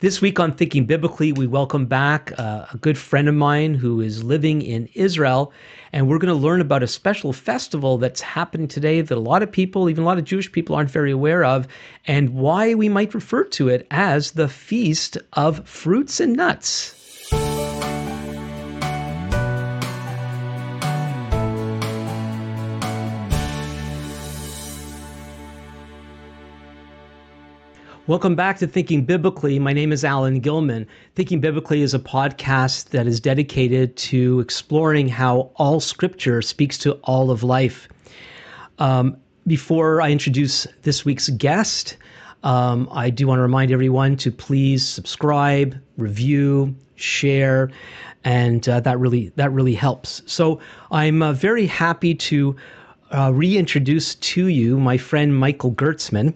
This week on Thinking Biblically, we welcome back uh, a good friend of mine who is living in Israel. And we're going to learn about a special festival that's happening today that a lot of people, even a lot of Jewish people, aren't very aware of, and why we might refer to it as the Feast of Fruits and Nuts. Welcome back to Thinking Biblically. My name is Alan Gilman. Thinking Biblically is a podcast that is dedicated to exploring how all scripture speaks to all of life. Um, before I introduce this week's guest, um, I do want to remind everyone to please subscribe, review, share, and uh, that really that really helps. So I'm uh, very happy to uh, reintroduce to you my friend Michael Gertzman.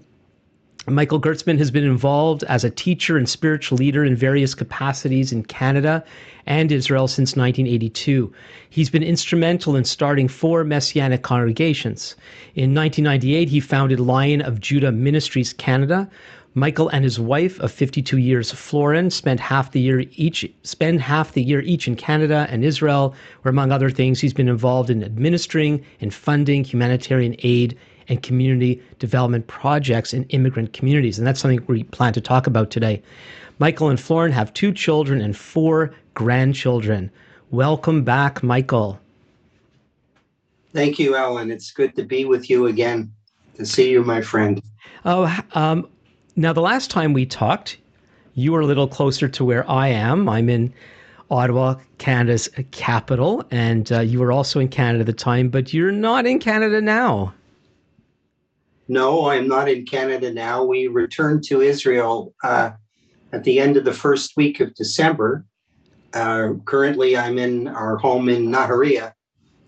Michael Gertzman has been involved as a teacher and spiritual leader in various capacities in Canada and Israel since 1982. He's been instrumental in starting four Messianic congregations. In 1998, he founded Lion of Judah Ministries Canada. Michael and his wife of 52 years, Florin, spent half the year each spend half the year each in Canada and Israel, where among other things he's been involved in administering and funding humanitarian aid and community development projects in immigrant communities. And that's something we plan to talk about today. Michael and Florin have two children and four grandchildren. Welcome back, Michael. Thank you, Ellen. It's good to be with you again, to see you, my friend. Oh, um, now the last time we talked, you were a little closer to where I am. I'm in Ottawa, Canada's capital, and uh, you were also in Canada at the time, but you're not in Canada now. No, I'm not in Canada now. We returned to Israel uh, at the end of the first week of December. Uh, currently, I'm in our home in Nahariya,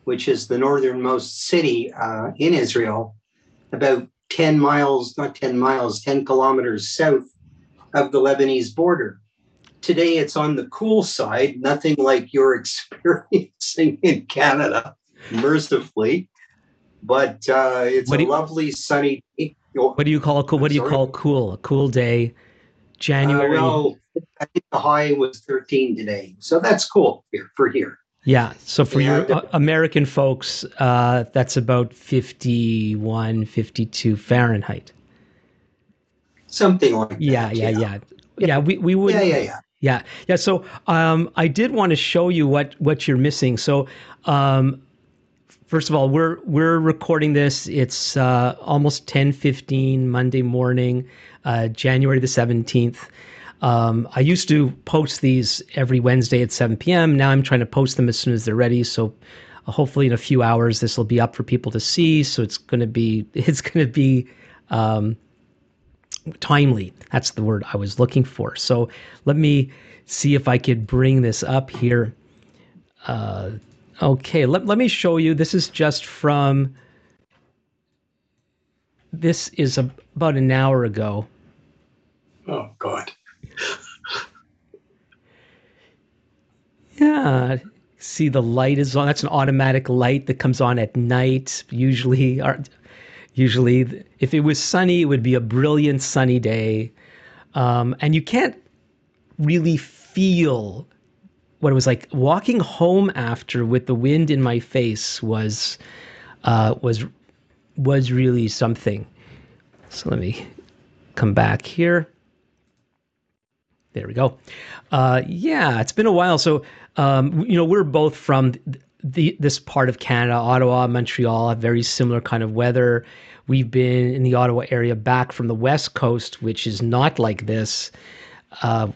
which is the northernmost city uh, in Israel, about 10 miles, not 10 miles, 10 kilometers south of the Lebanese border. Today, it's on the cool side, nothing like you're experiencing in Canada, mercifully but uh, it's what a you, lovely sunny. Day. What do you call cool? What do you call cool? A cool day, January. Uh, well, I think the high was 13 today, so that's cool here for here. Yeah. So for your uh, American folks, uh, that's about 51, 52 Fahrenheit. Something like that. Yeah, yeah, yeah. Yeah, yeah we, we would. Yeah, yeah, yeah. Yeah, yeah. So um, I did want to show you what what you're missing. So um, First of all, we're we're recording this. It's uh, almost ten fifteen Monday morning, uh, January the seventeenth. Um, I used to post these every Wednesday at seven p.m. Now I'm trying to post them as soon as they're ready. So uh, hopefully in a few hours this will be up for people to see. So it's going to be it's going to be um, timely. That's the word I was looking for. So let me see if I could bring this up here. Uh, Okay, let, let me show you. This is just from, this is a, about an hour ago. Oh, God. yeah, see the light is on. That's an automatic light that comes on at night. Usually, usually if it was sunny, it would be a brilliant sunny day. Um, and you can't really feel what it was like walking home after with the wind in my face was uh, was was really something. So let me come back here. There we go. Uh, yeah, it's been a while. So um, you know, we're both from the this part of Canada, Ottawa, Montreal, very similar kind of weather. We've been in the Ottawa area back from the west coast, which is not like this. Uh,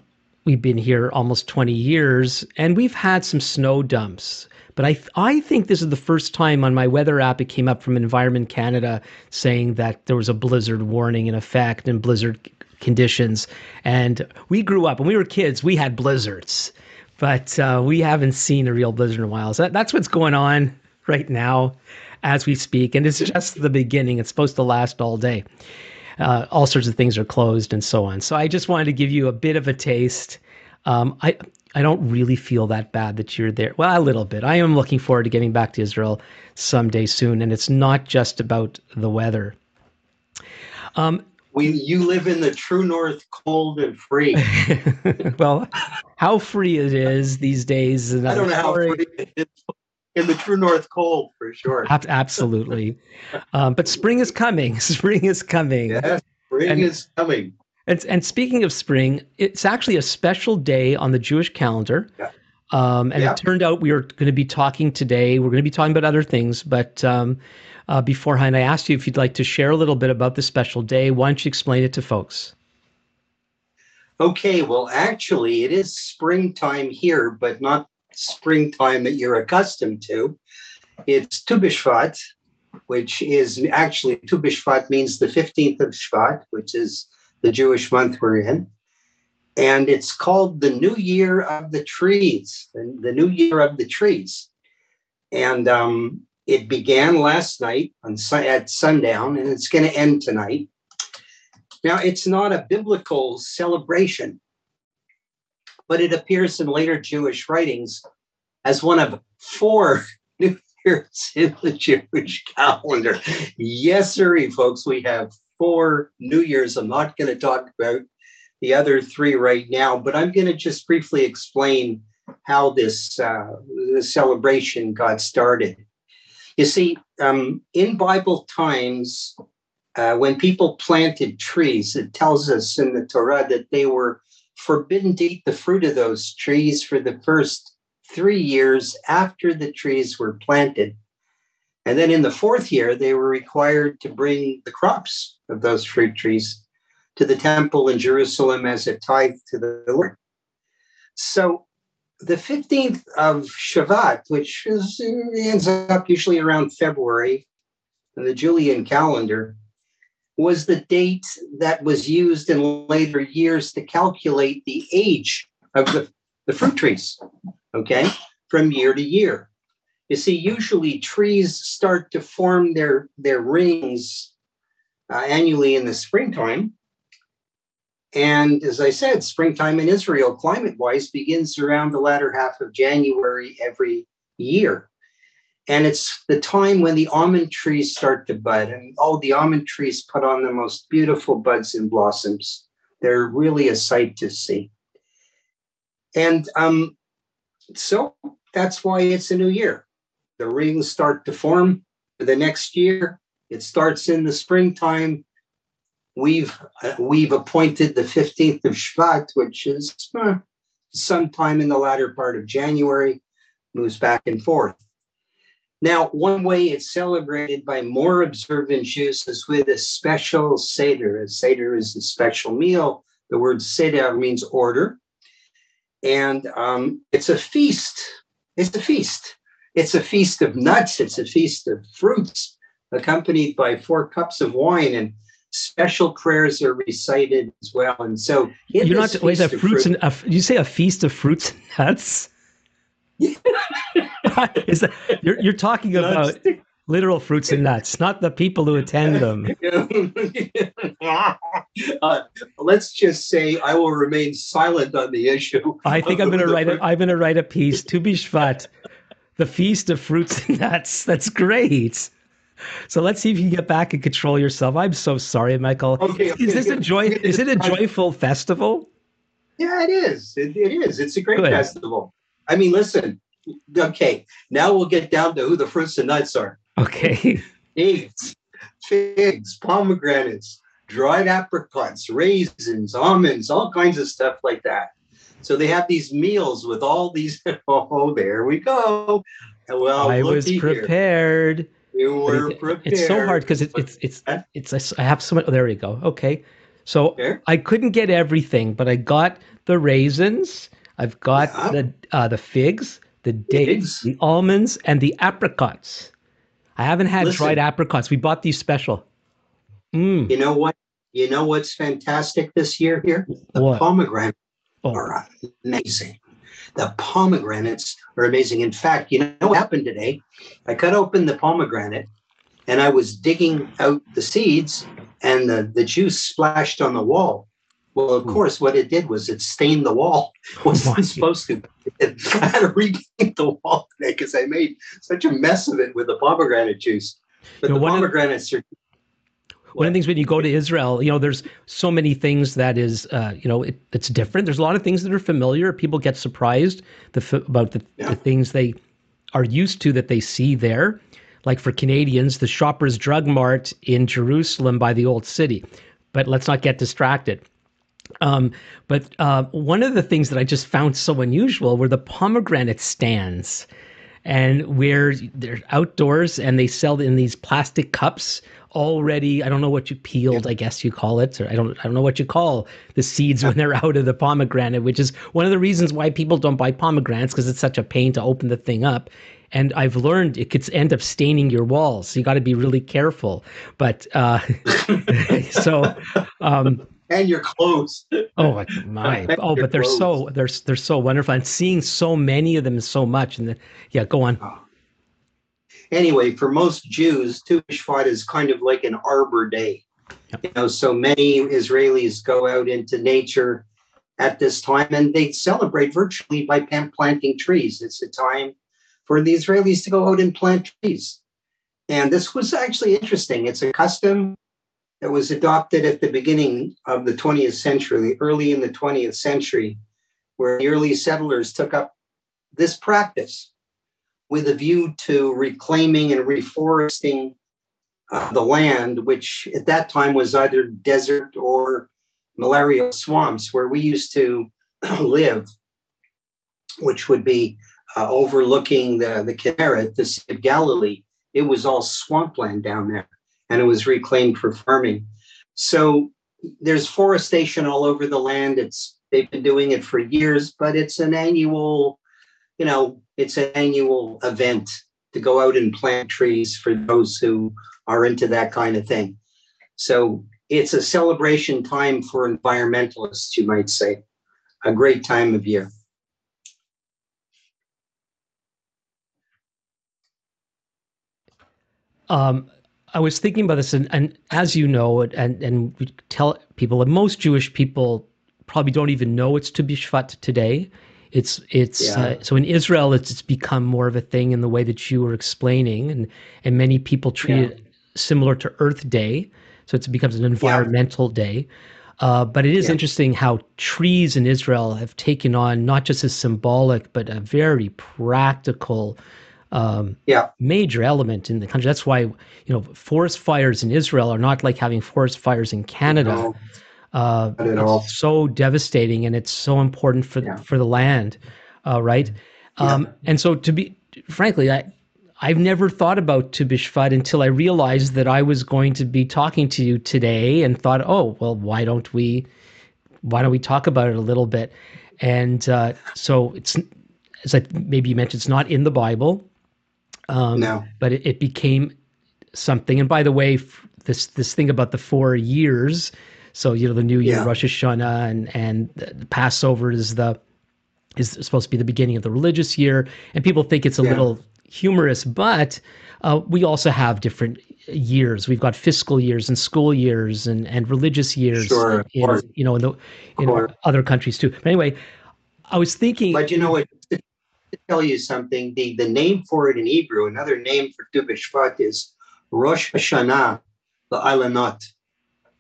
we've been here almost 20 years and we've had some snow dumps. But I, I think this is the first time on my weather app it came up from Environment Canada saying that there was a blizzard warning in effect and blizzard conditions. And we grew up when we were kids, we had blizzards, but uh, we haven't seen a real blizzard in a while. So that, that's what's going on right now as we speak. And it's just the beginning. It's supposed to last all day uh, all sorts of things are closed and so on. So I just wanted to give you a bit of a taste. Um, I I don't really feel that bad that you're there. Well, a little bit. I am looking forward to getting back to Israel someday soon, and it's not just about the weather. Um, We you live in the true north, cold and free. well, how free it is these days. I don't know how free it is in the true north cold for sure. Absolutely. Um, but spring is coming. Spring is coming. Yes, spring and, is coming. And, and speaking of spring, it's actually a special day on the Jewish calendar. Yeah. Um, and yeah. it turned out we were going to be talking today. We're going to be talking about other things, but um, uh, beforehand, I asked you if you'd like to share a little bit about this special day. Why don't you explain it to folks? Okay, well, actually, it is springtime here, but not springtime that you're accustomed to. It's Tu B'Shvat, which is actually Tu B'Shvat means the 15th of Shvat, which is the Jewish month we're in. And it's called the New Year of the Trees, the New Year of the Trees. And um, it began last night on, at sundown, and it's going to end tonight. Now, it's not a biblical celebration, but it appears in later Jewish writings as one of four New Years in the Jewish calendar. Yes, sir, folks, we have four New Years. I'm not going to talk about the other three right now, but I'm going to just briefly explain how this, uh, this celebration got started. You see, um, in Bible times, uh, when people planted trees, it tells us in the Torah that they were forbidden to eat the fruit of those trees for the first three years after the trees were planted. And then in the fourth year, they were required to bring the crops of those fruit trees to the temple in Jerusalem as a tithe to the Lord. So the 15th of Shavat, which is, ends up usually around February in the Julian calendar, was the date that was used in later years to calculate the age of the, the fruit trees, okay, from year to year. You see, usually trees start to form their, their rings uh, annually in the springtime, and as I said, springtime in Israel, climate wise, begins around the latter half of January every year. And it's the time when the almond trees start to bud, and all the almond trees put on the most beautiful buds and blossoms. They're really a sight to see. And um, so that's why it's a new year. The rings start to form for the next year. It starts in the springtime we've uh, we've appointed the 15th of Shvat, which is uh, sometime in the latter part of January, moves back and forth. Now, one way it's celebrated by more observant Jews is with a special Seder. A Seder is a special meal. The word Seder means order. And um, it's a feast. It's a feast. It's a feast of nuts. It's a feast of fruits, accompanied by four cups of wine. And special prayers are recited as well. And so you're not wait a fruits fruit, and a, you say a feast of fruits and nuts. Is that, you're you're talking about literal fruits and nuts, not the people who attend them. uh, let's just say I will remain silent on the issue. I think I'm going to write. A, I'm going to write a piece. Tu B'Shvat, the feast of fruits and nuts. That's great. So let's see if you can get back and control yourself. I'm so sorry, Michael. Okay, okay is this a joy? Is it a joyful festival? Yeah, it is. It, it is. It's a great Good. festival. I mean, listen. Okay, now we'll get down to who the fruits and nuts are. Okay. Dates, figs, pomegranates, dried apricots, raisins, almonds, all kinds of stuff like that. So they have these meals with all these. Oh, there we go. Well, I was prepared. Here. You were prepared. It's so hard because it, it's it's it's I have so much. Oh, there you go. Okay, so I couldn't get everything, but I got the raisins. I've got yeah. the uh, the figs, the dates, the almonds, and the apricots. I haven't had Listen, dried apricots. We bought these special. Mm. You know what? You know what's fantastic this year here? The what? pomegranate oh. are amazing. The pomegranates are amazing. In fact, you know what happened today? I cut open the pomegranate and I was digging out the seeds and the, the juice splashed on the wall. Well, of hmm. course, what it did was it stained the wall. It wasn't oh supposed to. I had to repaint the wall today because I made such a mess of it with the pomegranate juice. But you know, the pomegranates are one of the things when you go to Israel, you know, there's so many things that is, uh, you know, it, it's different. There's a lot of things that are familiar. People get surprised the, about the, yeah. the things they are used to that they see there. Like for Canadians, the Shoppers Drug Mart in Jerusalem by the Old City. But let's not get distracted. Um, but uh, one of the things that I just found so unusual were the pomegranate stands and where they're outdoors and they sell in these plastic cups already i don't know what you peeled i guess you call it or i don't i don't know what you call the seeds when they're out of the pomegranate which is one of the reasons why people don't buy pomegranates because it's such a pain to open the thing up and i've learned it could end up staining your walls so you got to be really careful but uh so um and your clothes. oh my! Oh, but they're clothes. so they're they're so wonderful. And seeing so many of them is so much. And the, yeah, go on. Oh. Anyway, for most Jews, Tu B'Shvat is kind of like an Arbor Day. Yep. You know, so many Israelis go out into nature at this time, and they celebrate virtually by planting trees. It's a time for the Israelis to go out and plant trees. And this was actually interesting. It's a custom that was adopted at the beginning of the 20th century, early in the 20th century, where the early settlers took up this practice with a view to reclaiming and reforesting uh, the land, which at that time was either desert or malarial swamps, where we used to live, which would be uh, overlooking the, the Kinneret, the Sea of Galilee. It was all swampland down there and it was reclaimed for farming. So there's forestation all over the land. It's they've been doing it for years, but it's an annual, you know, it's an annual event to go out and plant trees for those who are into that kind of thing. So it's a celebration time for environmentalists, you might say, a great time of year. Um, I was thinking about this, and, and as you know, and and we tell people that most Jewish people probably don't even know it's Tu B'Shvat today. It's it's yeah. uh, so in Israel, it's, it's become more of a thing in the way that you were explaining, and and many people treat yeah. it similar to Earth Day, so it becomes an environmental yeah. day. Uh, but it is interesting how trees in Israel have taken on not just a symbolic, but a very practical um, yeah. major element in the country. That's why you know forest fires in Israel are not like having forest fires in Canada. No, uh, not at all. so devastating, and it's so important for yeah. for the land, uh, right? Um. And so, to be frankly, I I've never thought about Tu B'Shvat until I realized that I was going to be talking to you today, and thought, oh well, why don't we why don't we talk about it a little bit? And uh, so it's as I maybe you mentioned, it's not in the Bible. Um, no. But it, it, became something. And by the way, this this thing about the four years. So you know the New Year, yeah. Rosh Hashanah, and and the Passover is the is supposed to be the beginning of the religious year, and people think it's a yeah. little humorous, but uh, we also have different years. We've got fiscal years and school years and, and religious years, sure, in, you know, in the in other countries too. But anyway, I was thinking. But you know what? To tell you something. The, the name for it in Hebrew, another name for Tu B'Shvat is Rosh Hashanah, the Ilanot,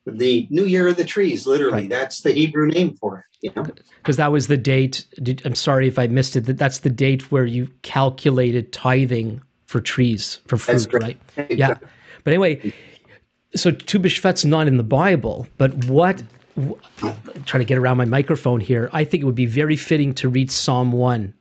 the New Year of the Trees. Literally, right. that's the Hebrew name for it. You know, because that was the date. Did, I'm sorry if I missed it. That that's the date where you calculated tithing for trees for fruit, right? Exactly. Yeah. But anyway, so Tu B'Shvat's not in the Bible, but what? Trying to get around my microphone here. I think it would be very fitting to read Psalm one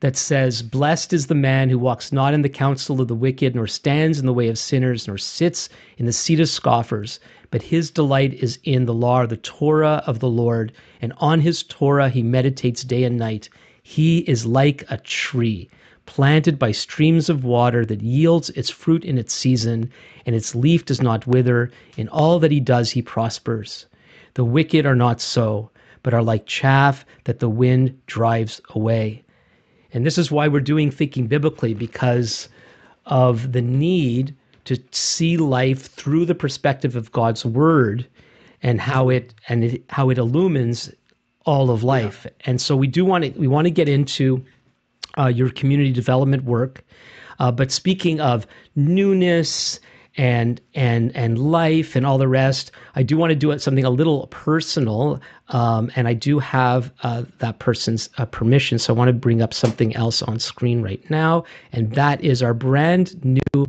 that says, Blessed is the man who walks not in the counsel of the wicked, nor stands in the way of sinners, nor sits in the seat of scoffers, but his delight is in the law, the Torah of the Lord, and on his Torah he meditates day and night. He is like a tree planted by streams of water that yields its fruit in its season, and its leaf does not wither. In all that he does, he prospers. The wicked are not so, but are like chaff that the wind drives away. And this is why we're doing Thinking Biblically, because of the need to see life through the perspective of God's Word and how it and it, how it illumines all of life. Yeah. And so we do want to we want to get into uh, your community development work. Uh, but speaking of newness and and and life and all the rest. I do want to do something a little personal, um, and I do have uh, that person's uh, permission. So I want to bring up something else on screen right now, and that is our brand new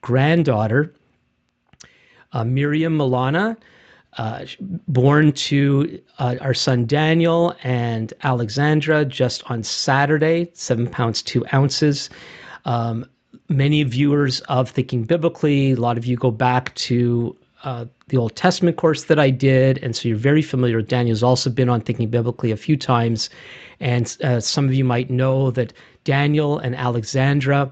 granddaughter, uh, Miriam Milana. Uh, born to uh, our son Daniel and Alexandra just on Saturday, seven pounds two ounces. Um, many viewers of Thinking Biblically, a lot of you go back to uh, the Old Testament course that I did, and so you're very familiar with Daniel's also been on Thinking Biblically a few times, and uh, some of you might know that Daniel and Alexandra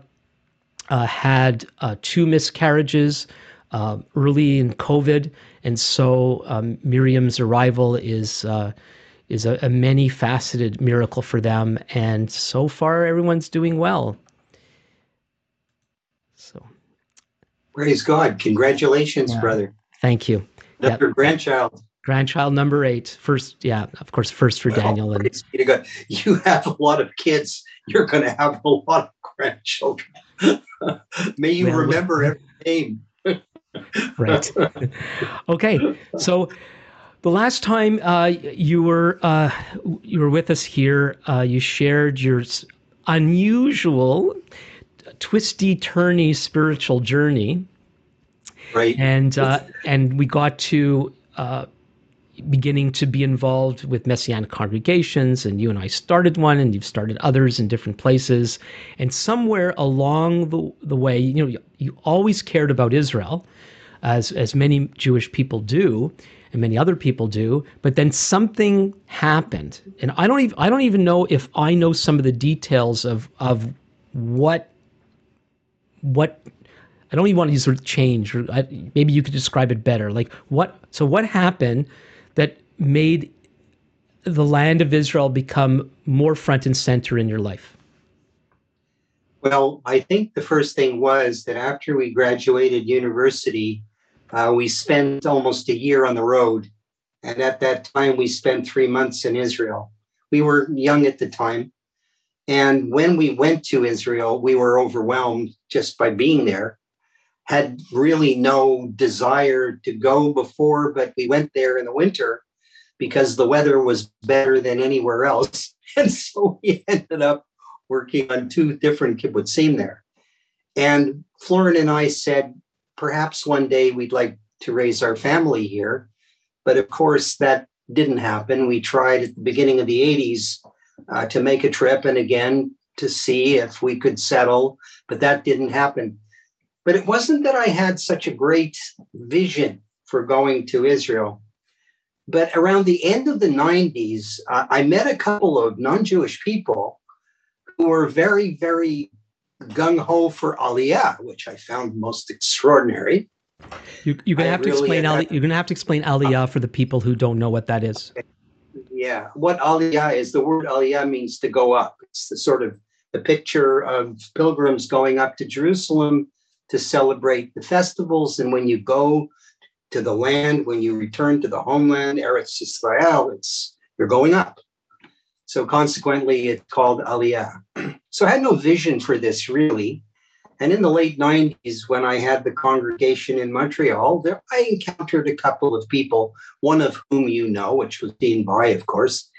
uh, had uh, two miscarriages uh, early in COVID, and so um, Miriam's arrival is uh, is a, a many faceted miracle for them, and so far everyone's doing well. So praise God. Congratulations, yeah. brother. Thank you. Another yep. grandchild. Grandchild number eight. First, yeah, of course, first for well, Daniel. And you have a lot of kids. You're going to have a lot of grandchildren. May you well, remember every name. right. okay. So the last time uh, you were uh, you were with us here, uh, you shared your unusual twisty turny spiritual journey right. And uh, and we got to uh, beginning to be involved with messianic congregations and you and i started one and you've started others in different places. And somewhere along the, the way you know you, you always cared about israel as as many jewish people do and many other people do but then something happened. And i don't even i don't even know if i know some of the details of of what what I don't even want to use the word change, or I, maybe you could describe it better. Like what? So what happened that made the land of Israel become more front and center in your life? Well, I think the first thing was that after we graduated university, uh, we spent almost a year on the road. And at that time, we spent three months in Israel. We were young at the time. And when we went to Israel, we were overwhelmed just by being there. Had really no desire to go before, but we went there in the winter because the weather was better than anywhere else. And so we ended up working on two different kibbutzim there. And Florin and I said, perhaps one day we'd like to raise our family here. But of course, that didn't happen. We tried at the beginning of the 80s uh, to make a trip and again to see if we could settle, but that didn't happen. But it wasn't that I had such a great vision for going to Israel. But around the end of the 90s, uh, I met a couple of non Jewish people who were very, very gung ho for Aliyah, which I found most extraordinary. You, are gonna have to really explain Ali, you're gonna have to explain Aliyah for the people who don't know what that is. Okay yeah. What aliyah is, the word aliyah means to go up. It's the sort of the picture of pilgrims going up to Jerusalem to celebrate the festivals. And when you go to the land, when you return to the homeland, Eretz Israel, it's you're going up. So consequently, it's called aliyah. So I had no vision for this really. And in the late 90s, when I had the congregation in Montreal, there I encountered a couple of people, one of whom you know, which was Dean Bai, of course.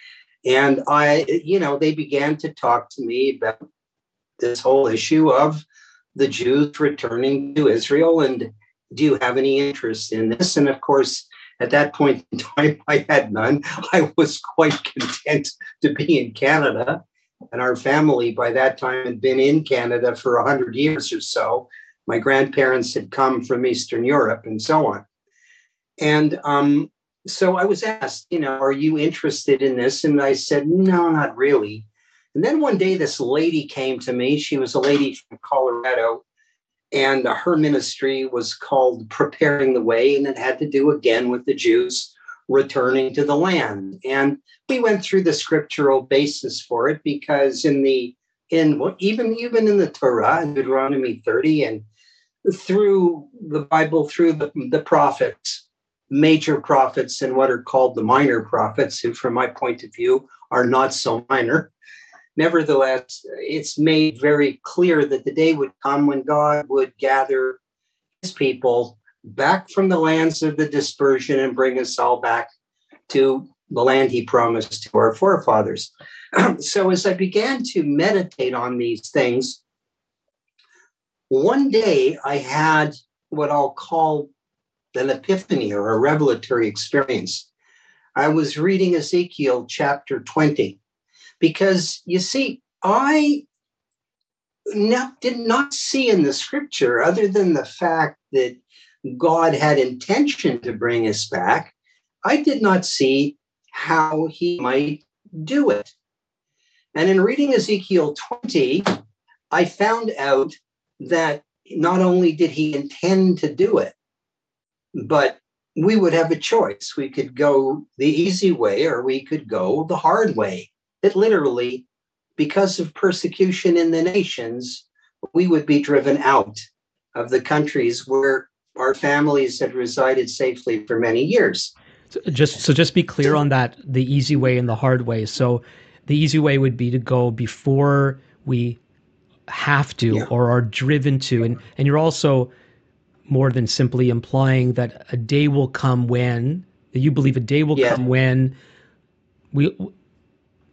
And I, you know, they began to talk to me about this whole issue of the Jews returning to Israel. And do you have any interest in this? And of course, at that point in time, I had none. I was quite content to be in Canada and our family by that time had been in Canada for 100 years or so. My grandparents had come from Eastern Europe and so on. And um, so I was asked, you know, are you interested in this? And I said, no, not really. And then one day, this lady came to me. She was a lady from Colorado, and her ministry was called Preparing the Way, and it had to do again with the Jews returning to the land. And we went through the scriptural basis for it because in the in even even in the Torah in Deuteronomy 30 and through the Bible, through the, the prophets, major prophets and what are called the minor prophets, who from my point of view are not so minor. Nevertheless, it's made very clear that the day would come when God would gather his people back from the lands of the dispersion and bring us all back to the land he promised to our forefathers. so as I began to meditate on these things, one day I had what I'll call an epiphany or a revelatory experience. I was reading Ezekiel chapter 20 because you see, I not, did not see in the scripture, other than the fact that God had intention to bring us back, I did not see how he might do it. And in reading Ezekiel 20, I found out that not only did he intend to do it, but we would have a choice. We could go the easy way or we could go the hard way. That literally, because of persecution in the nations, we would be driven out of the countries where our families had resided safely for many years. So just so just be clear on that the easy way and the hard way. So the easy way would be to go before we have to yeah. or are driven to and and you're also more than simply implying that a day will come when that you believe a day will yeah. come when we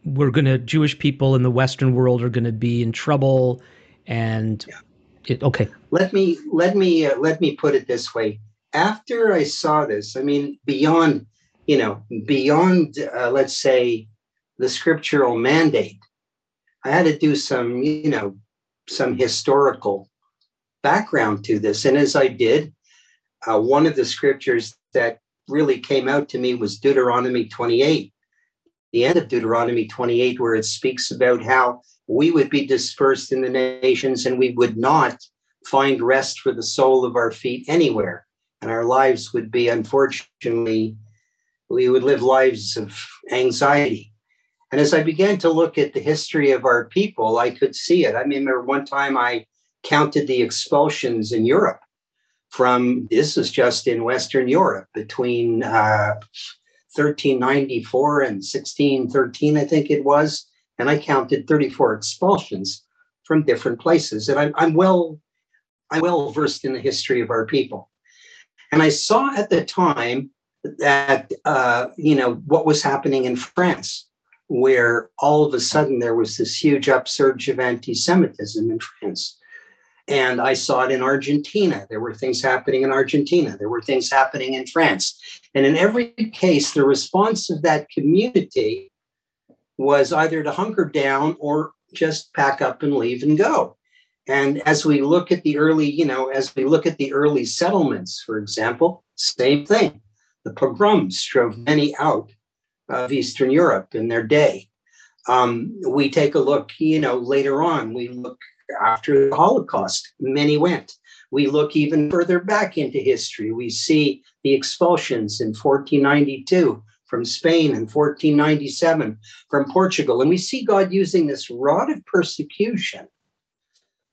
we're going to Jewish people in the western world are going to be in trouble and yeah. it, okay let me let me uh, let me put it this way after i saw this i mean beyond you know beyond uh, let's say the scriptural mandate i had to do some you know some historical background to this. And as I did, uh, one of the scriptures that really came out to me was Deuteronomy 28, the end of Deuteronomy 28, where it speaks about how we would be dispersed in the nations and we would not find rest for the sole of our feet anywhere. And our lives would be, unfortunately, we would live lives of anxiety. And as I began to look at the history of our people, I could see it. I remember one time I counted the expulsions in Europe from this is just in Western Europe between uh, 1394 and 1613, I think it was. And I counted 34 expulsions from different places. And I'm, I'm well, I'm well versed in the history of our people. And I saw at the time that uh, you know what was happening in France, where all of a sudden there was this huge upsurge of anti-Semitism in France. And I saw it in Argentina. There were things happening in Argentina. There were things happening in France. And in every case, the response of that community was either to hunker down or just pack up and leave and go. And as we look at the early, you know, as we look at the early settlements, for example, same thing. The pogroms drove many out of Eastern Europe in their day. Um, we take a look, you know, later on, we look after the Holocaust, many went. We look even further back into history. We see the expulsions in 1492 from Spain and 1497 from Portugal. And we see God using this rod of persecution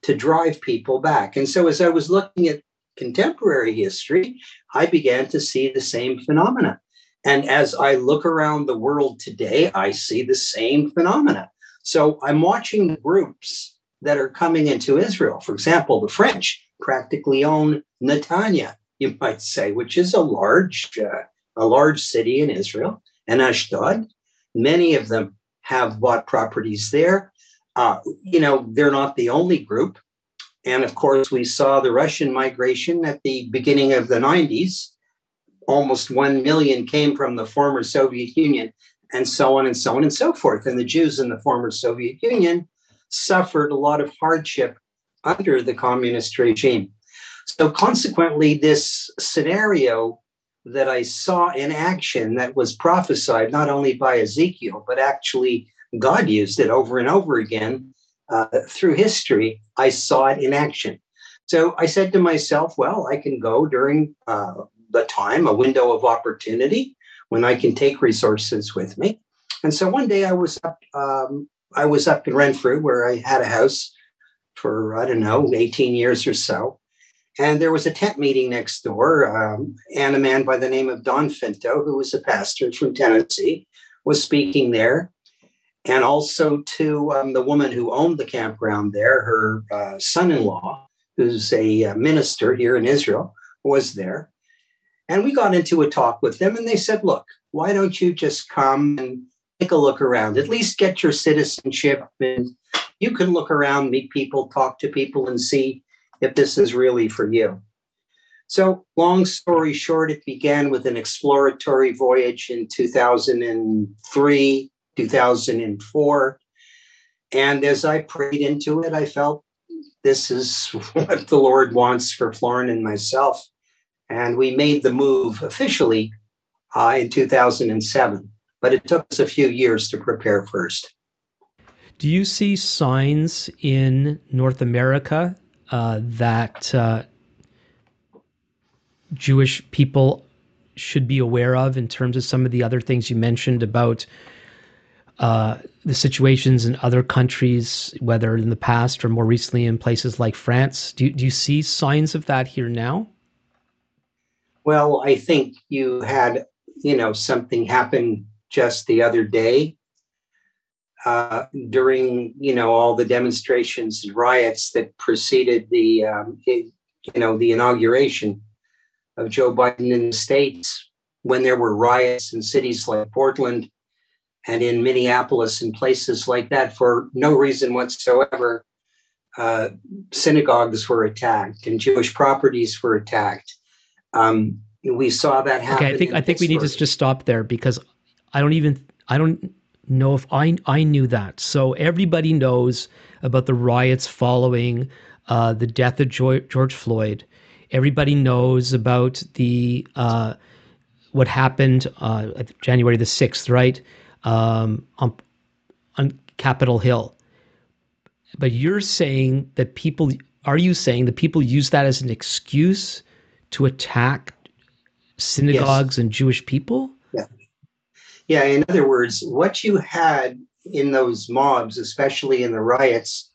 to drive people back. And so as I was looking at contemporary history, I began to see the same phenomena. And as I look around the world today, I see the same phenomena. So I'm watching groups that are coming into Israel. For example, the French practically own Netanya, you might say, which is a large, uh, a large city in Israel, and Ashdod. Many of them have bought properties there. Uh, you know, they're not the only group. And of course, we saw the Russian migration at the beginning of the 90s. Almost 1 million came from the former Soviet Union, and so on and so on and so forth. And the Jews in the former Soviet Union suffered a lot of hardship under the communist regime. So, consequently, this scenario that I saw in action that was prophesied not only by Ezekiel, but actually God used it over and over again uh, through history, I saw it in action. So I said to myself, well, I can go during uh, the time, a window of opportunity when I can take resources with me. And so one day I was up um, I was up in Renfrew where I had a house for, I don't know, 18 years or so. And there was a tent meeting next door. Um, and a man by the name of Don Finto, who was a pastor from Tennessee, was speaking there. And also to um, the woman who owned the campground there, her uh, son in law who's a uh, minister here in Israel, was there. And we got into a talk with them, and they said, Look, why don't you just come and take a look around? At least get your citizenship, and you can look around, meet people, talk to people, and see if this is really for you. So, long story short, it began with an exploratory voyage in 2003, 2004. And as I prayed into it, I felt this is what the Lord wants for Florin and myself. And we made the move officially uh, in 2007, but it took us a few years to prepare first. Do you see signs in North America uh, that uh, Jewish people should be aware of in terms of some of the other things you mentioned about uh, the situations in other countries, whether in the past or more recently in places like France? Do, do you see signs of that here now? Well, I think you had, you know, something happen just the other day uh, during, you know, all the demonstrations and riots that preceded the, um, it, you know, the inauguration of Joe Biden in the States when there were riots in cities like Portland and in Minneapolis and places like that for no reason whatsoever. Uh, synagogues were attacked and Jewish properties were attacked. Um, we saw that happen. Okay, I think I think we need to just stop there because I don't even I don't know if I I knew that. So everybody knows about the riots following uh, the death of George Floyd. Everybody knows about the uh, what happened uh, January the sixth, right? Um, on, on Capitol Hill. But you're saying that people are you saying that people use that as an excuse to attack synagogues yes. and Jewish people? Yeah. In other words, what you had in those mobs, especially in the riots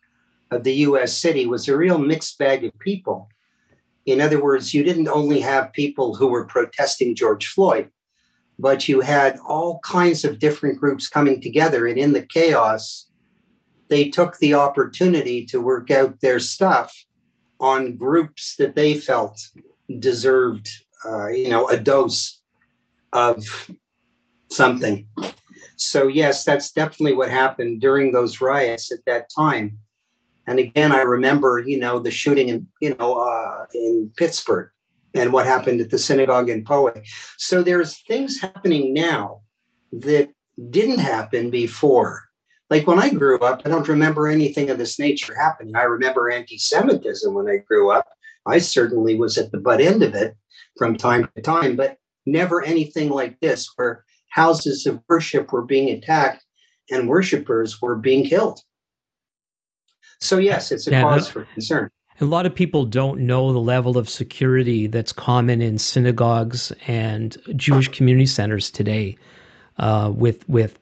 of the US city, was a real mixed bag of people. In other words, you didn't only have people who were protesting George Floyd, but you had all kinds of different groups coming together. And in the chaos, they took the opportunity to work out their stuff on groups that they felt deserved, uh, you know, a dose of something. So, yes, that's definitely what happened during those riots at that time. And again, I remember, you know, the shooting in, you know, uh, in Pittsburgh and what happened at the synagogue in Poway. So there's things happening now that didn't happen before. Like when I grew up, I don't remember anything of this nature happening. I remember anti-Semitism when I grew up. I certainly was at the butt end of it from time to time, but never anything like this where houses of worship were being attacked and worshipers were being killed. So yes, it's a yeah, cause for concern. A lot of people don't know the level of security that's common in synagogues and Jewish community centers today, uh, with with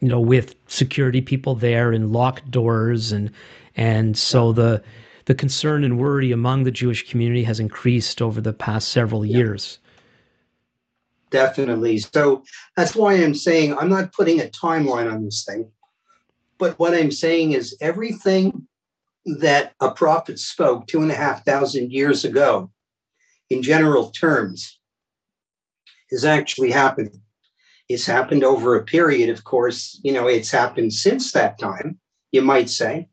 you know with security people there and locked doors and and so the the concern and worry among the Jewish community has increased over the past several years. Definitely. So that's why I'm saying I'm not putting a timeline on this thing. But what I'm saying is everything that a prophet spoke two and a half thousand years ago, in general terms, is actually happening. It's happened over a period, of course, you know, it's happened since that time, you might say,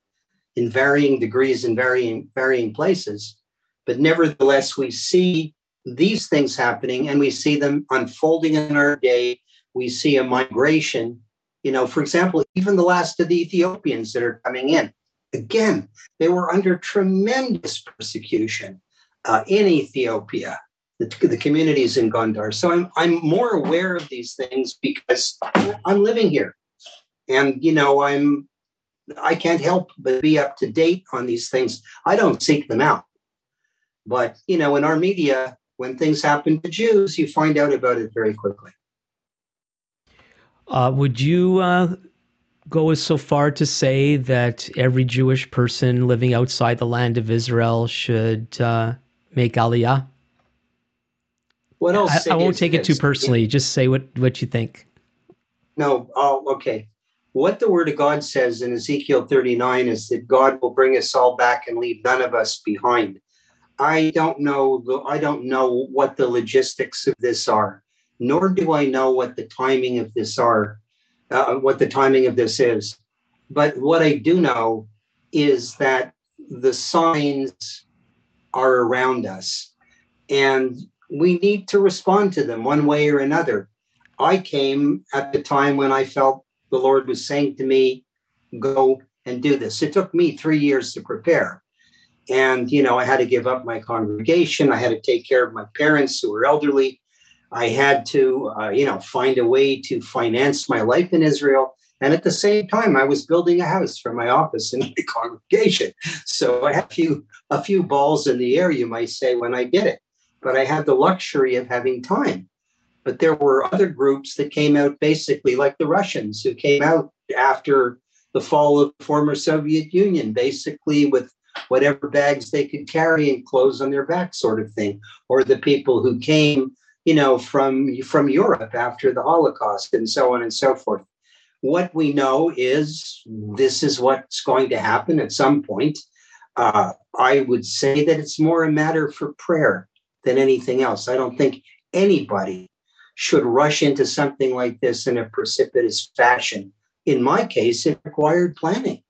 in varying degrees and varying varying places. But nevertheless, we see these things happening and we see them unfolding in our day. We see a migration you know, for example, even the last of the Ethiopians that are coming in, again, they were under tremendous persecution uh, in Ethiopia, the, the communities in Gondar. So I'm, I'm more aware of these things because I'm living here. And, you know, I'm, I can't help but be up to date on these things. I don't seek them out. But, you know, in our media, when things happen to Jews, you find out about it very quickly. Uh, would you uh, go as so far to say that every Jewish person living outside the land of Israel should uh, make Aliyah? What else? I, I won't take it too personally. Just say what, what you think. No. Oh, okay. what the word of God says in Ezekiel 39 is that God will bring us all back and leave none of us behind. I don't know the, I don't know what the logistics of this are, nor do I know what the timing of this are, uh, what the timing of this is. But what I do know is that the signs are around us and we need to respond to them one way or another. I came at the time when I felt the Lord was saying to me, go and do this. It took me three years to prepare. And, you know, I had to give up my congregation. I had to take care of my parents who were elderly. I had to, uh, you know, find a way to finance my life in Israel. And at the same time, I was building a house for my office and my congregation. So I had a few, a few balls in the air, you might say, when I did it. But I had the luxury of having time. But there were other groups that came out basically like the Russians who came out after the fall of the former Soviet Union, basically with whatever bags they could carry and clothes on their back, sort of thing, or the people who came, you know, from from Europe after the Holocaust and so on and so forth. What we know is this is what's going to happen at some point. Uh, I would say that it's more a matter for prayer than anything else. I don't think anybody should rush into something like this in a precipitous fashion. In my case, it required planning.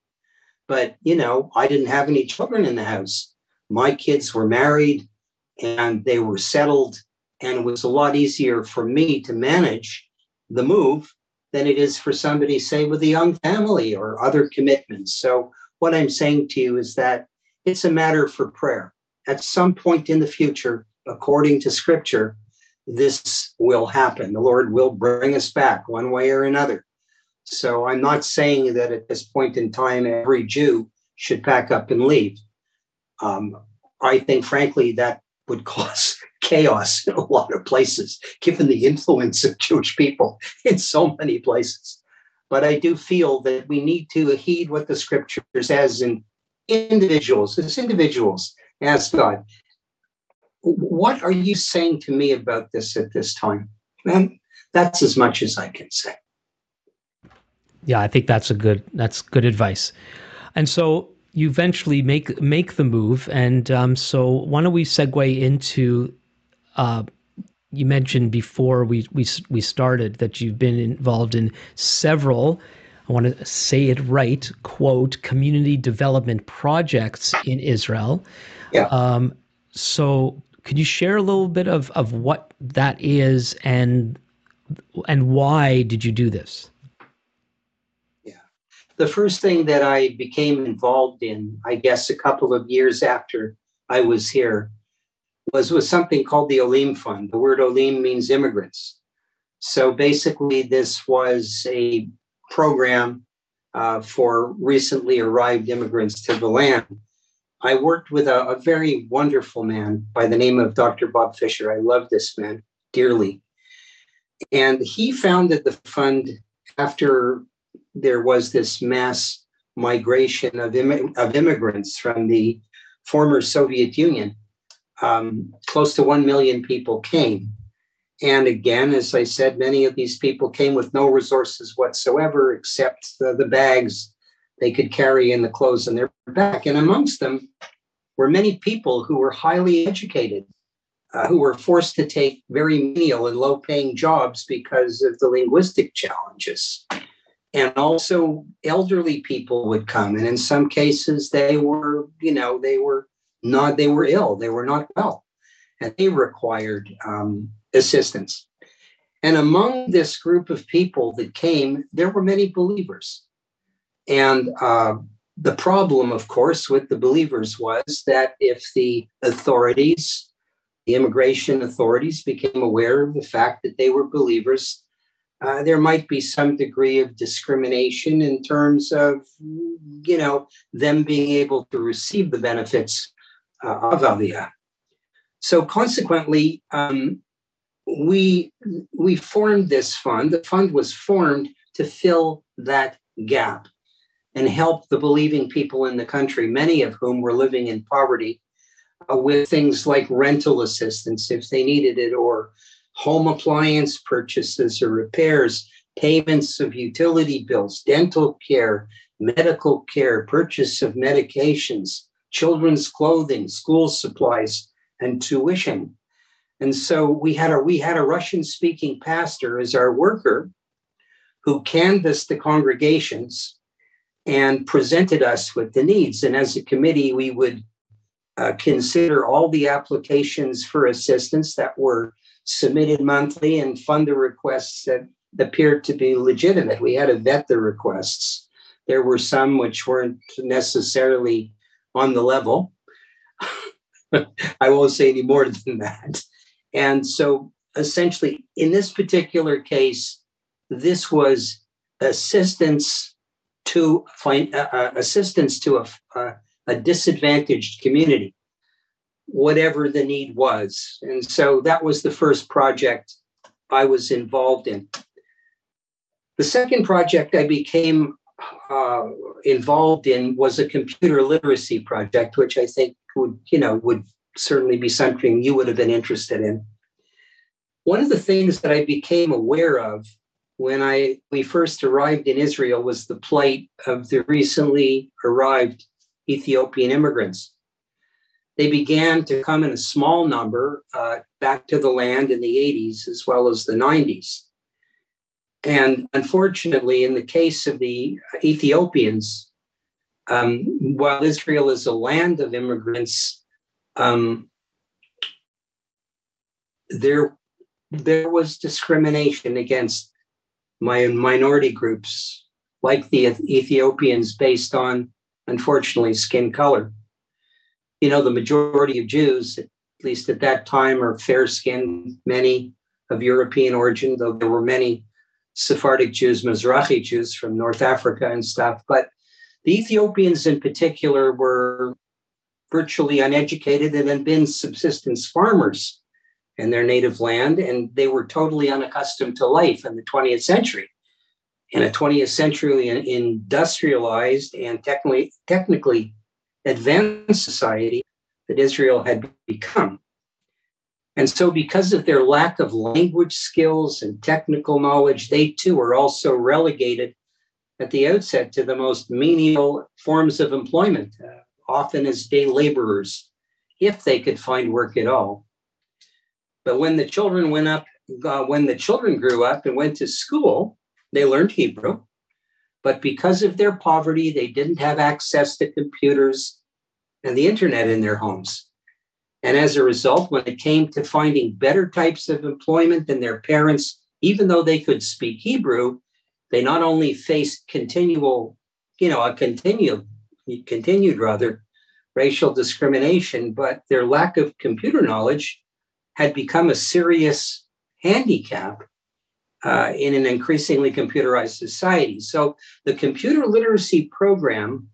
But, you know, I didn't have any children in the house. My kids were married and they were settled. And it was a lot easier for me to manage the move than it is for somebody, say, with a young family or other commitments. So, what I'm saying to you is that it's a matter for prayer. At some point in the future, according to scripture, this will happen. The Lord will bring us back one way or another. So I'm not saying that at this point in time, every Jew should pack up and leave. Um, I think, frankly, that would cause chaos in a lot of places, given the influence of Jewish people in so many places. But I do feel that we need to heed what the scripture says in individuals, as individuals, ask God, what are you saying to me about this at this time? And that's as much as I can say yeah, I think that's a good that's good advice. And so you eventually make make the move, and um, so why don't we segue into? Uh, you mentioned before we we we started that you've been involved in several. I want to say it right. Quote community development projects in Israel. Yeah. Um, so could you share a little bit of of what that is and and why did you do this? The first thing that I became involved in, I guess a couple of years after I was here, was with something called the Olim Fund. The word Olim means immigrants. So basically, this was a program uh, for recently arrived immigrants to the land. I worked with a, a very wonderful man by the name of Dr. Bob Fisher. I love this man dearly. And he founded the fund after there was this mass migration of, Im- of immigrants from the former Soviet Union. Um, close to 1 million people came. And again, as I said, many of these people came with no resources whatsoever except the, the bags they could carry and the clothes on their back. And amongst them were many people who were highly educated, uh, who were forced to take very menial and low paying jobs because of the linguistic challenges and also elderly people would come and in some cases they were you know they were not they were ill they were not well and they required um, assistance. And among this group of people that came there were many believers. And uh, the problem of course with the believers was that if the authorities the immigration authorities became aware of the fact that they were believers uh, there might be some degree of discrimination in terms of, you know, them being able to receive the benefits uh, of Aliyah. So consequently, um, we we formed this fund. The fund was formed to fill that gap and help the believing people in the country, many of whom were living in poverty, uh, with things like rental assistance if they needed it, or home appliance purchases or repairs, payments of utility bills, dental care, medical care, purchase of medications, children's clothing, school supplies, and tuition. And so we had a we had a Russian speaking pastor as our worker who canvassed the congregations and presented us with the needs. And as a committee, we would uh, consider all the applications for assistance that were submitted monthly and fund the requests that appeared to be legitimate. We had to vet the requests. There were some which weren't necessarily on the level. I won't say any more than that. And so essentially, in this particular case, this was assistance to find uh, uh, assistance to a, uh, a disadvantaged community, whatever the need was. And so that was the first project I was involved in. The second project I became uh, involved in was a computer literacy project, which I think would, you know, would certainly be something you would have been interested in. One of the things that I became aware of when I we first arrived in Israel was the plight of the recently arrived Ethiopian immigrants. They began to come in a small number uh, back to the land in the 80s as well as the 90s. And unfortunately, in the case of the Ethiopians, um, while Israel is a land of immigrants, um, there there was discrimination against my minority groups, like the Ethiopians, based on unfortunately skin color. You know, the majority of Jews, at least at that time, are fair skinned, many of European origin, though there were many Sephardic Jews, Mizrahi Jews from North Africa and stuff. But the Ethiopians in particular were virtually uneducated and had been subsistence farmers in their native land, and they were totally unaccustomed to life in the 20th century. In a 20th century industrialized and technically, technically advanced society that Israel had become. And so, because of their lack of language skills and technical knowledge, they too were also relegated at the outset to the most menial forms of employment, uh, often as day laborers, if they could find work at all. But when the children went up, uh, when the children grew up and went to school, they learned Hebrew. But because of their poverty, they didn't have access to computers and the internet in their homes. And as a result, when it came to finding better types of employment than their parents, even though they could speak Hebrew, they not only faced continual, you know, a continued, continued rather, racial discrimination, but their lack of computer knowledge had become a serious handicap uh, in an increasingly computerized society. So the computer literacy program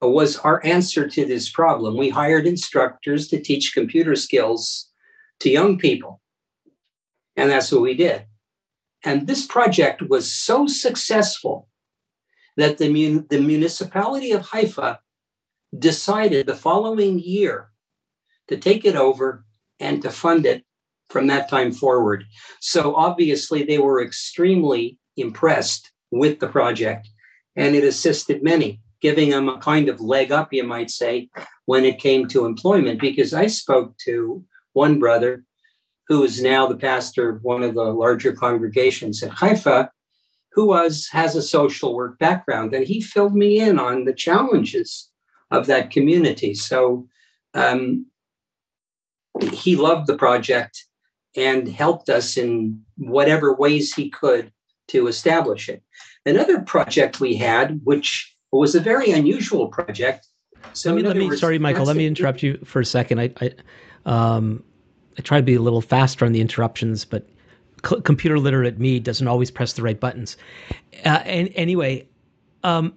was our answer to this problem. We hired instructors to teach computer skills to young people. And that's what we did. And this project was so successful that the, mun- the municipality of Haifa decided the following year to take it over and to fund it from that time forward. So obviously, they were extremely impressed with the project and it assisted many, giving them a kind of leg up, you might say, when it came to employment. Because I spoke to one brother who is now the pastor of one of the larger congregations in Haifa, who was has a social work background, and he filled me in on the challenges of that community. So um, he loved the project and helped us in whatever ways he could to establish it. Another project we had, which was a very unusual project. So let me, let me words, sorry, Michael, let me interrupt you for a second. I, I, um, I try to be a little faster on the interruptions, but c- computer literate me doesn't always press the right buttons. Uh, and anyway, um,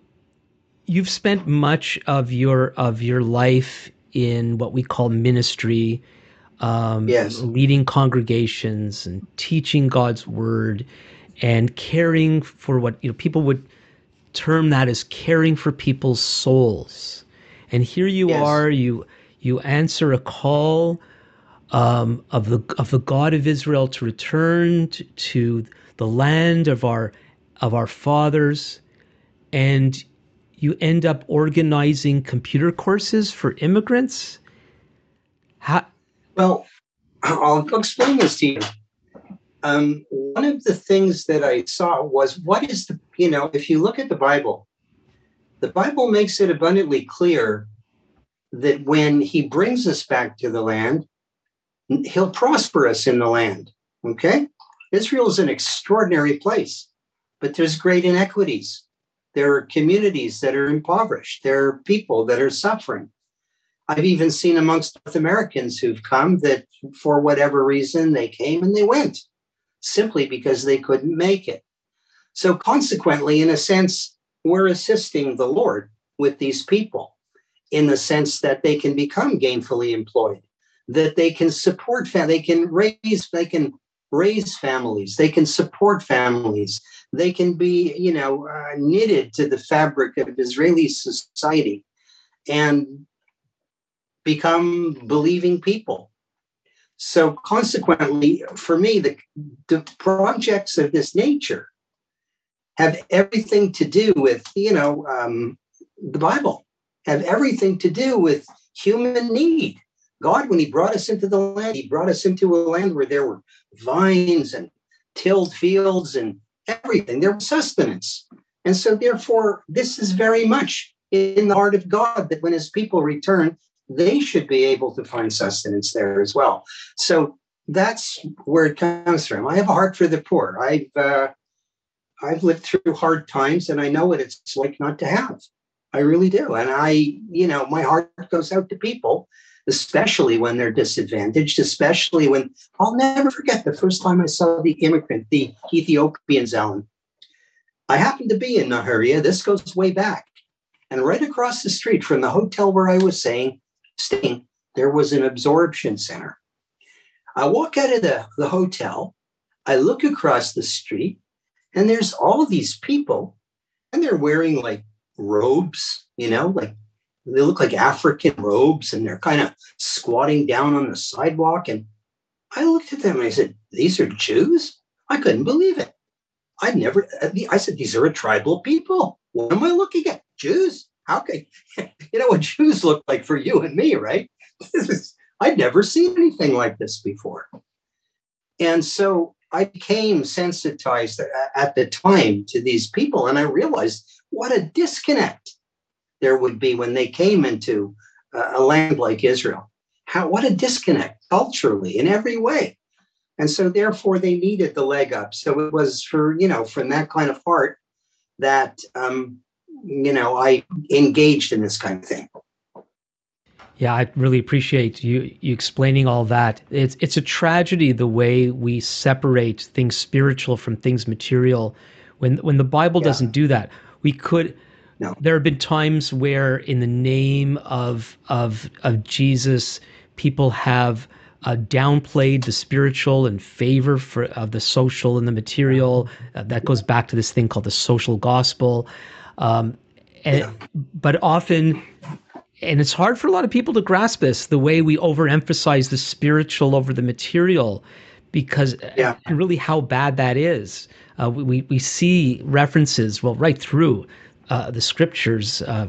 you've spent much of your of your life in what we call ministry um, yes. leading congregations and teaching God's word and caring for what you know people would term that as caring for people's souls. And here you yes. are, you you answer a call um, of the of the God of Israel to return to, to the land of our of our fathers, and you end up organizing computer courses for immigrants. How? Well, I'll explain this to you. Um, one of the things that I saw was what is the, you know, if you look at the Bible, the Bible makes it abundantly clear that when he brings us back to the land, he'll prosper us in the land. Okay? Israel is an extraordinary place, but there's great inequities. There are communities that are impoverished. There are people that are suffering. I've even seen amongst North Americans who've come that for whatever reason they came and they went simply because they couldn't make it. So, consequently, in a sense, we're assisting the Lord with these people in the sense that they can become gainfully employed, that they can support, they can raise, they can raise families, they can support families, they can be, you know, uh, knitted to the fabric of Israeli society and become believing people. So, consequently, for me, the, the projects of this nature have everything to do with, you know, um, the Bible, have everything to do with human need. God, when He brought us into the land, He brought us into a land where there were vines and tilled fields and everything. There was sustenance. And so, therefore, this is very much in the heart of God that when His people return, they should be able to find sustenance there as well. So that's where it comes from. I have a heart for the poor. I've uh, I've lived through hard times, and I know what it's like not to have. I really do, and I, you know, my heart goes out to people, especially when they're disadvantaged. Especially when I'll never forget the first time I saw the immigrant, the Ethiopian Zelen. I happened to be in Nahariya. This goes way back, and right across the street from the hotel where I was staying, staying, there was an absorption center. I walk out of the, the hotel, I look across the street, and there's all these people, and they're wearing like robes, you know, like they look like African robes, and they're kind of squatting down on the sidewalk. And I looked at them and I said, These are Jews? I couldn't believe it. I'd never, I said, These are a tribal people. What am I looking at? Jews? How can you know what Jews look like for you and me, right? Is, I'd never seen anything like this before. And so I became sensitized at the time to these people, and I realized what a disconnect there would be when they came into a land like Israel. How what a disconnect culturally in every way. And so therefore they needed the leg up. So it was for, you know, from that kind of heart that um, you know, I engaged in this kind of thing. Yeah, I really appreciate you you explaining all that. It's it's a tragedy the way we separate things spiritual from things material. When when the Bible yeah. doesn't do that, we could. No. There have been times where, in the name of of of Jesus, people have uh, downplayed the spiritual in favor for of the social and the material. Uh, that goes back to this thing called the social gospel. Um, and, yeah. But often, and it's hard for a lot of people to grasp this, the way we overemphasize the spiritual over the material, because yeah. and really how bad that is. Uh, we, we see references, well, right through uh, the scriptures, uh,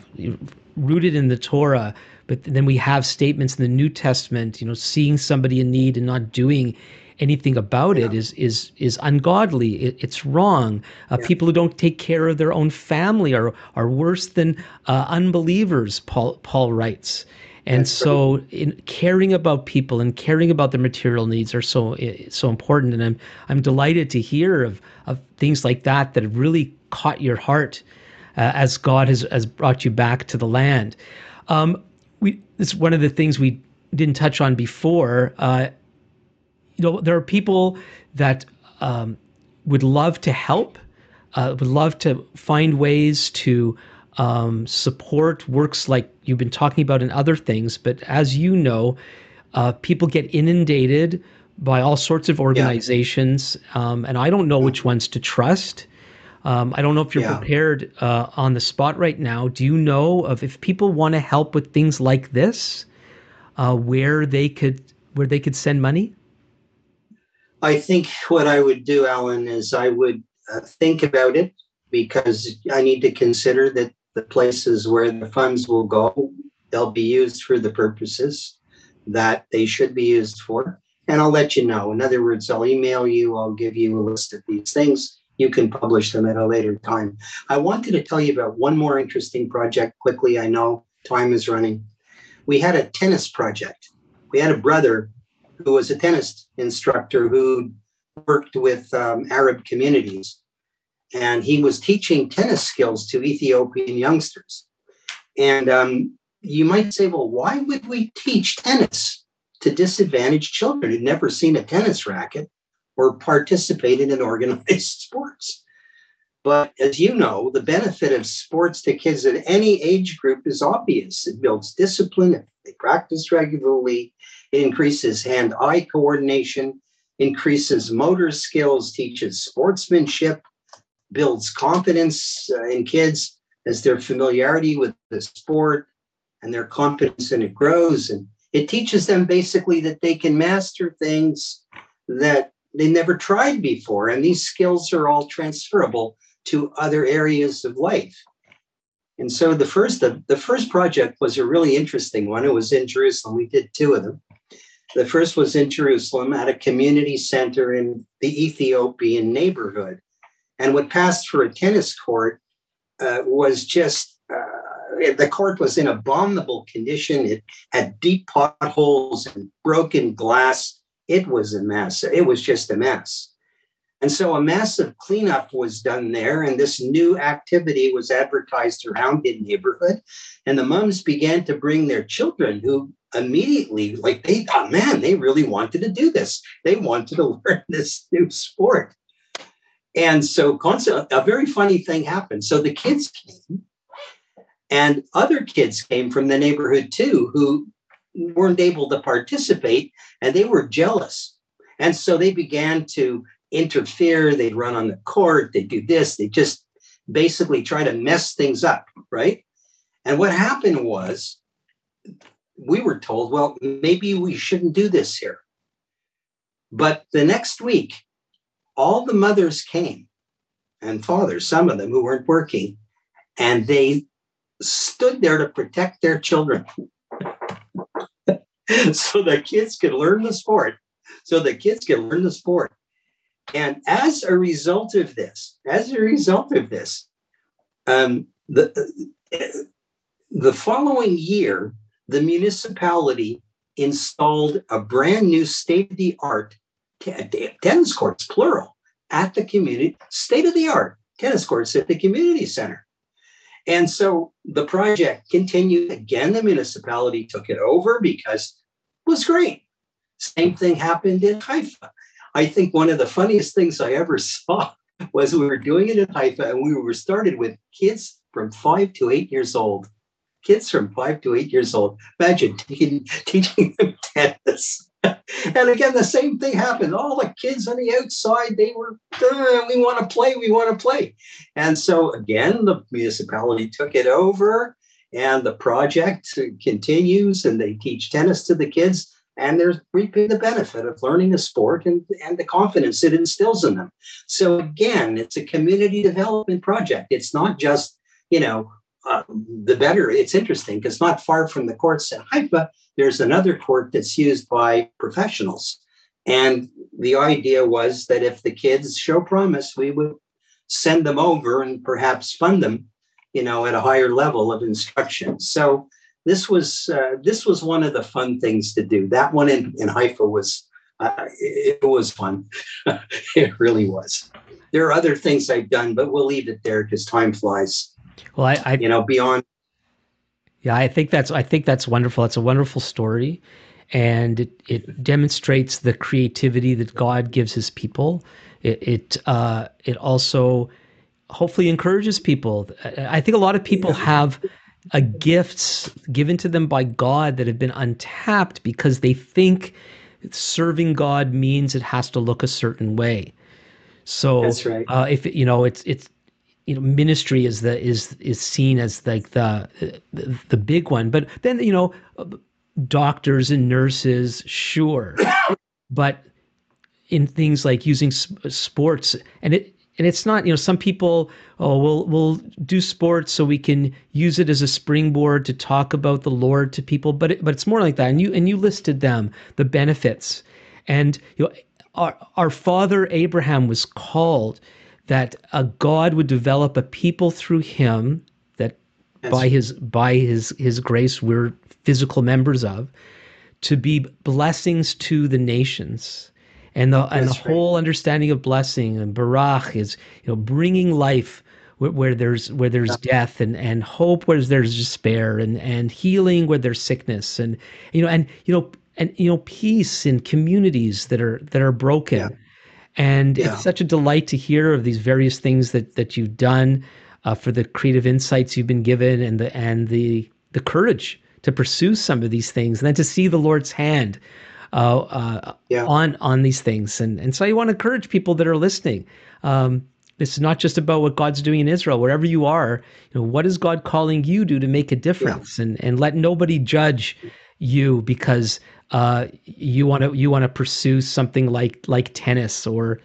rooted in the Torah, but then we have statements in the New Testament, you know, seeing somebody in need and not doing anything about yeah. it is is is ungodly. It, it's wrong. Uh, yeah. People who don't take care of their own family are are worse than uh, unbelievers. Paul Paul writes. And That's so, in caring about people and caring about their material needs are so so important. And I'm I'm delighted to hear of of things like that that have really caught your heart uh, as God has has brought you back to the land. Um, we this one of the things we didn't touch on before. Uh, you know, there are people that um, would love to help, uh, would love to find ways to um, support works like you've been talking about and other things. But as you know, uh, people get inundated by all sorts of organizations, yeah. um, and I don't know which ones to trust. Um, I don't know if you're yeah. prepared uh, on the spot right now. Do you know of if people want to help with things like this, uh, where they could where they could send money? I think what I would do, Alan, is I would uh, think about it because I need to consider that the places where the funds will go, they'll be used for the purposes that they should be used for. And I'll let you know. In other words, I'll email you, I'll give you a list of these things. You can publish them at a later time. I wanted to tell you about one more interesting project quickly. I know time is running. We had a tennis project. We had a brother who was a tennis instructor who worked with um, Arab communities. And he was teaching tennis skills to Ethiopian youngsters. And um, you might say, well, why would we teach tennis to disadvantaged children who'd never seen a tennis racket or participated in organized sports? But as you know, the benefit of sports to kids at any age group is obvious. It builds discipline if they practice regularly, increases hand eye coordination, increases motor skills, teaches sportsmanship, builds confidence uh, in kids as their familiarity with the sport and their confidence in it grows. And it teaches them basically that they can master things that they never tried before. And these skills are all transferable to other areas of life. And so the first the, the first project was a really interesting one. It was in Jerusalem. We did two of them. The first was in Jerusalem at a community center in the Ethiopian neighborhood. And what passed for a tennis court uh, was just uh, the court was in abominable condition. It had deep potholes and broken glass. It was a mess. It was just a mess. And so a massive cleanup was done there, and this new activity was advertised around the neighborhood. And the moms began to bring their children who immediately, like they thought, man, they really wanted to do this. They wanted to learn this new sport. And so a very funny thing happened. So the kids came, and other kids came from the neighborhood too who weren't able to participate, and they were jealous. And so they began to interfere, they'd run on the court, They'd do this, they just basically try to mess things up, right? And what happened was we were told, well, maybe we shouldn't do this here. But the next week, all the mothers came and fathers, some of them who weren't working, and they stood there to protect their children. so the kids could learn the sport. So the kids could learn the sport. And as a result of this, as a result of this, um, the, the following year, the municipality installed a brand new state of the art tennis courts, plural, at the community, state of the art tennis courts at the community center. And so the project continued. Again, the municipality took it over because it was great. Same thing happened in Haifa. I think one of the funniest things I ever saw was we were doing it in Haifa and we were started with kids from five to eight years old. Kids from five to eight years old. Imagine teaching, teaching them tennis. and again, the same thing happened. All the kids on the outside, they were, uh, we want to play, we want to play. And so again, the municipality took it over and the project continues and they teach tennis to the kids and they're reaping the benefit of learning a sport and, and the confidence it instills in them. So again, it's a community development project. It's not just, you know, uh, the better. It's interesting because not far from the courts in Haifa, there's another court that's used by professionals. And the idea was that if the kids show promise, we would send them over and perhaps fund them, you know, at a higher level of instruction. So this was uh, this was one of the fun things to do. That one in, in Haifa was uh, it, it, was fun. it really was. There are other things I've done, but we'll leave it there because time flies. Well, I, I you know beyond. Yeah, I think that's I think that's wonderful. It's a wonderful story, and it, it demonstrates the creativity that God gives His people. It it uh, it also hopefully encourages people. I think a lot of people yeah. have a gifts given to them by God that have been untapped because they think serving God means it has to look a certain way. So that's right. Uh, if you know, it's it's you know, ministry is the is is seen as like the the, the big one, but then you know, doctors and nurses, sure, but in things like using sports and it and it's not you know some people oh we'll we'll do sports so we can use it as a springboard to talk about the lord to people. But it, but it's more like that. And you and you listed them the benefits. And you know our our father abraham was called that a god would develop a people through him that That's by his by his his grace we're physical members of to be blessings to the nations and the and the whole understanding of blessing and barach is you know bringing life where, where there's where there's yeah. death and and hope where there's despair and and healing where there's sickness and you know and you know and you know peace in communities that are that are broken yeah. And yeah. it's such a delight to hear of these various things that that you've done uh, for the creative insights you've been given and the and the the courage to pursue some of these things and then to see the lord's hand uh, uh, yeah. on on these things. And and so I want to encourage people that are listening. Um, this is not just about what God's doing in Israel. Wherever you are, you know, what is God calling you to do to make a difference? Yeah. And and let nobody judge you because uh, you want to you want to pursue something like like tennis or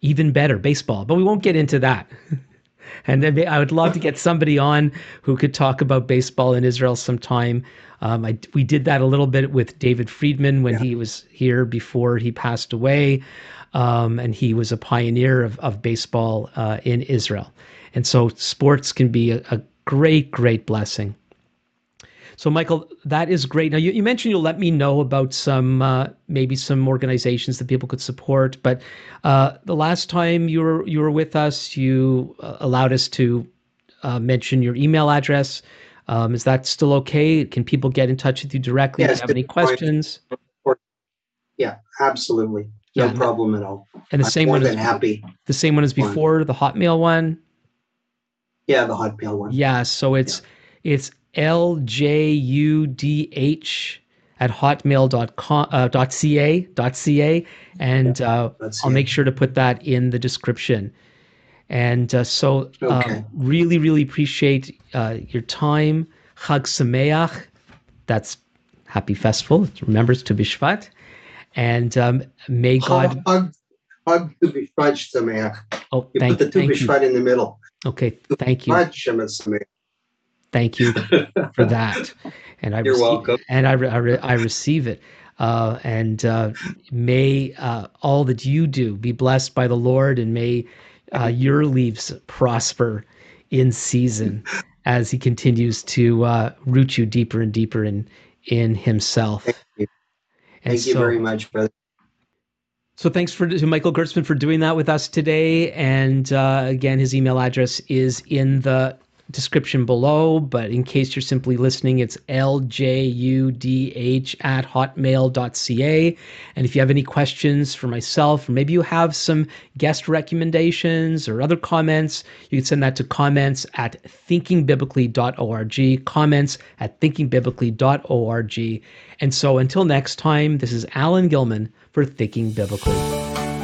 even better baseball. But we won't get into that. and then I would love to get somebody on who could talk about baseball in Israel sometime. Um, I, we did that a little bit with David Friedman when yeah. he was here before he passed away. Um, and he was a pioneer of, of baseball uh, in Israel. And so sports can be a, a, great, great blessing. So, Michael, that is great. Now, you, you mentioned you'll let me know about some, uh, maybe some organizations that people could support. But uh, the last time you were you were with us, you uh, allowed us to uh, mention your email address. Um, is that still okay? Can people get in touch with you directly yes, if you have any questions? Yeah, absolutely. No yeah, problem at all. And the I'm same one is happy. The same one as before, the Hotmail one. Yeah, the Hotmail one. Yeah, so it's yeah. it's ljudh at hotmail.com uh, dot ca dot ca and uh, I'll make sure to put that in the description. And uh, so, um, okay. really, really appreciate uh, your time. Chag Sameach. That's happy festival. It remembers Tu Bishvat. And um, may God. Hug, hug Tu Bishvat Sameach. Oh, you thank, put the Tu Bishvat in the middle. Okay, thank you. Thank you for that. And I You're receive, welcome. And I, I, I receive it. Uh, and uh, may uh, all that you do be blessed by the Lord, and may uh, your leaves prosper in season as He continues to uh, root you deeper and deeper in in Himself. Thank you, Thank so, you very much, brother. So thanks for to Michael Gertzman for doing that with us today. And uh, again, his email address is in the description below, but in case you're simply listening, it's ljudh at hotmail.ca. And if you have any questions for myself, or maybe you have some guest recommendations or other comments, you can send that to comments at thinkingbiblically.org, comments at thinkingbiblically.org. And so until next time, this is Alan Gilman for Thinking Biblically.